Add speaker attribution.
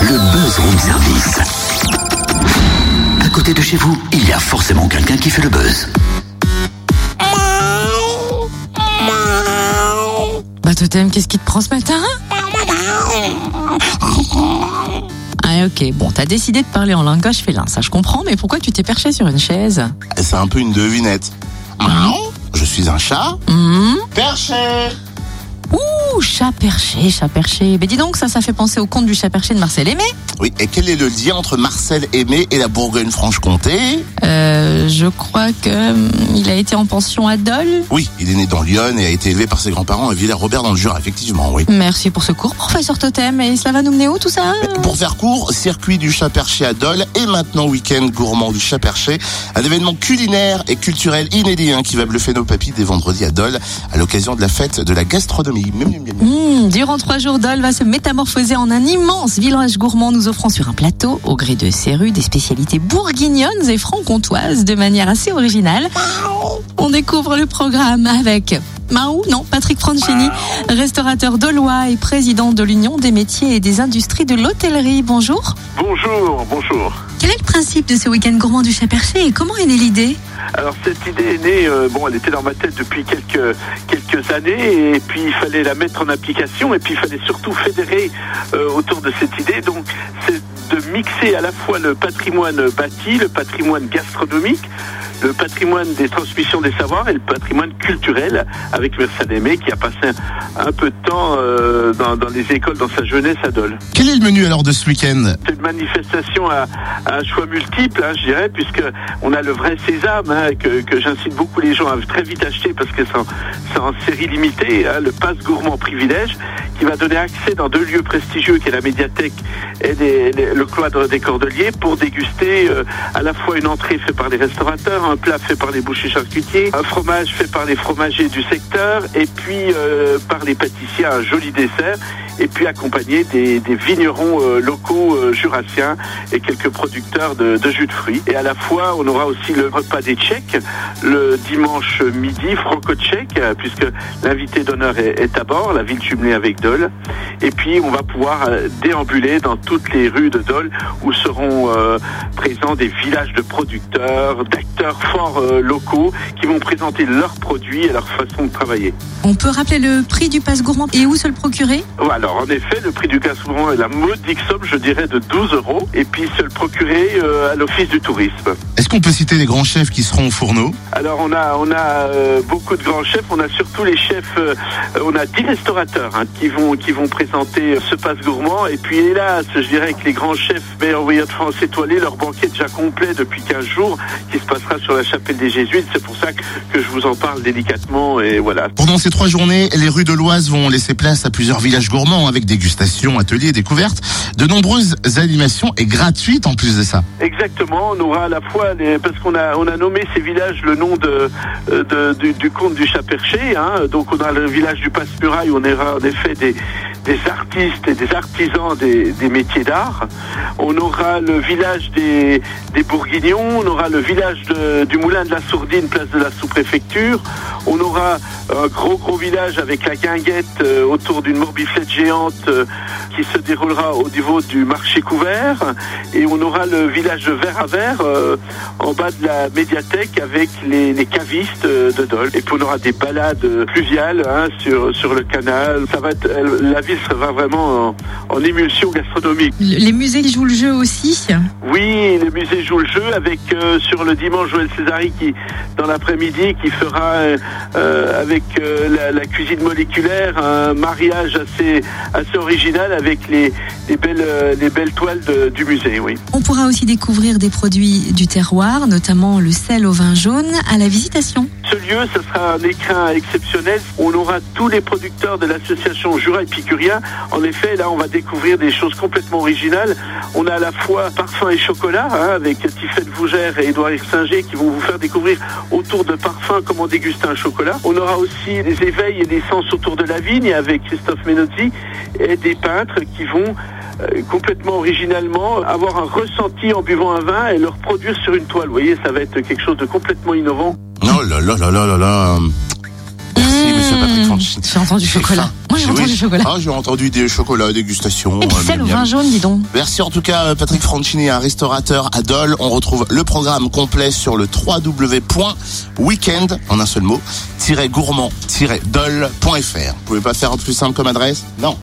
Speaker 1: le Buzz Room Service. À côté de chez vous, il y a forcément quelqu'un qui fait le buzz.
Speaker 2: Bah Totem, qu'est-ce qui te prend ce matin? Ah ok, bon, t'as décidé de parler en langage félin, ça je comprends, mais pourquoi tu t'es perché sur une chaise?
Speaker 3: C'est un peu une devinette. Je suis un chat
Speaker 2: Hum
Speaker 3: perché.
Speaker 2: Ouh, chat perché, chat perché. Mais dis donc, ça, ça fait penser au conte du chat perché de Marcel Aimé.
Speaker 3: Oui, et quel est le lien entre Marcel Aimé et la Bourgogne-Franche-Comté?
Speaker 2: Euh, je crois que hum, il a été en pension à Dole.
Speaker 3: Oui, il est né dans Lyon et a été élevé par ses grands-parents à Villers-Robert dans le Jura, effectivement, oui.
Speaker 2: Merci pour ce cours, professeur Totem. Et cela va nous mener où tout ça?
Speaker 3: Pour faire court, circuit du chat perché à Dole et maintenant week-end gourmand du chat perché, un événement culinaire et culturel inédit hein, qui va bluffer nos papilles dès vendredi à Dole à l'occasion de la fête de la gastronomie.
Speaker 2: Hum, Durant trois jours, Dole va se métamorphoser en un immense village gourmand, nous offrant sur un plateau, au gré de ses rues, des spécialités bourguignonnes et franc-comtoises de manière assez originale. On découvre le programme avec Maou, non, Patrick Franchini, restaurateur dolois et président de l'Union des métiers et des industries de l'hôtellerie. Bonjour.
Speaker 4: Bonjour, bonjour.
Speaker 2: Quel est le de ce week-end gourmand du chat comment est née l'idée
Speaker 4: Alors cette idée est née, euh, bon, elle était dans ma tête depuis quelques quelques années, et puis il fallait la mettre en application, et puis il fallait surtout fédérer euh, autour de cette idée. Donc c'est de mixer à la fois le patrimoine bâti, le patrimoine gastronomique, le patrimoine des transmissions des savoirs et le patrimoine culturel avec Marcel Aimé qui a passé un, un peu de temps euh, dans, dans les écoles dans sa jeunesse à Dole.
Speaker 3: Quel est le menu alors de ce week-end?
Speaker 4: C'est une manifestation à, à un choix multiple, hein, je dirais, puisque on a le vrai sésame hein, que, que j'incite beaucoup les gens à très vite acheter parce que c'est en, c'est en série limitée, hein, le passe gourmand privilège, qui va donner accès dans deux lieux prestigieux, qui est la médiathèque et des- les- le cloître des Cordeliers, pour déguster euh, à la fois une entrée faite par les restaurateurs, un plat fait par les bouchers charcutiers, un fromage fait par les fromagers du secteur, et puis euh, par les pâtissiers un joli dessert, et puis accompagné des, vignerons euh, locaux euh, jurassiens et quelques producteurs de, jus de fruits. Et à la fois, on aura aussi le repas des Tchèques le dimanche midi, franco-tchèque, puisque l'invité d'honneur est, est à bord, la ville jumelée avec Dole. Et puis, on va pouvoir déambuler dans toutes les rues de Dole où seront présents des villages de producteurs, d'acteurs forts euh, locaux qui vont présenter leurs produits et leur façon de travailler.
Speaker 2: On peut rappeler le prix du passe gourmand et où se le procurer?
Speaker 4: Ouais, Alors en effet, le prix du gaz-gourmand est la modique somme, je dirais, de 12 euros. Et puis se le procurer euh, à l'office du tourisme.
Speaker 3: Est-ce qu'on peut citer les grands chefs qui seront au fourneau?
Speaker 4: Alors on a on a euh, beaucoup de grands chefs, on a surtout les chefs, euh, on a 10 restaurateurs hein, qui vont qui vont présenter ce passe gourmand. Et puis hélas, je dirais que les grands chefs meilleurs envoyeurs de France étoilés, leur banquet est déjà complet depuis 15 jours, qui se passera sur la chapelle des Jésuites. C'est pour ça que, que je vous en parle délicatement. Et voilà.
Speaker 3: Pendant ces trois journées, les rues de l'Oise vont laisser place à plusieurs villages gourmands avec dégustation, ateliers, découvertes, de nombreuses animations et gratuites en plus de ça.
Speaker 4: Exactement, on aura à la fois les, parce qu'on a on a nommé ces villages le nom de, de- du, du comte du chat perché, hein, donc on a le village du Passe-Muraille où on aura en effet des, des artistes et des artisans des, métiers d'art. On aura le village des, Bourguignons, on aura le village du Moulin de la Sourdine, place de la sous-préfecture. On aura un gros gros village avec la guinguette euh, autour d'une morbiflette géante euh, qui se déroulera au niveau du marché couvert. Et on aura le village de Verre à Verre euh, en bas de la médiathèque avec les, cavistes de Dole. Et puis on aura des balades fluviales hein, sur, sur le canal. Ça va la ville sera vraiment en, en émulsion gastronomique.
Speaker 2: Les musées jouent le jeu aussi
Speaker 4: Oui, le musée joue le jeu avec euh, sur le dimanche Joël Césari qui dans l'après-midi qui fera euh, euh, avec euh, la, la cuisine moléculaire un mariage assez assez original avec les, les belles les belles toiles de- du musée. Oui.
Speaker 2: On pourra aussi découvrir des produits du terroir, notamment le sel au vin jaune, à la visitation.
Speaker 4: Ce lieu, ce sera un écrin exceptionnel. On aura tous les producteurs de l'association Jura En effet, là, on va découvrir des choses complètement originales. On a à la fois parfum et chocolat, hein, avec Tiffaine Fougère et Édouard Singer qui vont vous faire découvrir autour de parfums comment déguster un chocolat. On aura aussi des éveils et des sens autour de la vigne avec Christophe Menozzi et des peintres qui vont euh, complètement originalement avoir un ressenti en buvant un vin et le reproduire sur une toile. Vous voyez, ça va être quelque chose de complètement innovant.
Speaker 3: Oh là là là là là là. Patrick Franchini.
Speaker 2: J'ai entendu chocolat. Moi, j'ai
Speaker 3: Oui.
Speaker 2: entendu chocolat.
Speaker 3: Ah, j'ai entendu des chocolats, dégustation.
Speaker 2: Et puis
Speaker 3: euh,
Speaker 2: le
Speaker 3: miam,
Speaker 2: vin jaune, dis donc.
Speaker 3: Merci en tout cas Patrick Franchini, un restaurateur à Dole. On retrouve le programme complet sur le www.weekend, en un seul mot, gourmand-dole.fr. Vous pouvez pas faire plus simple comme adresse? Non.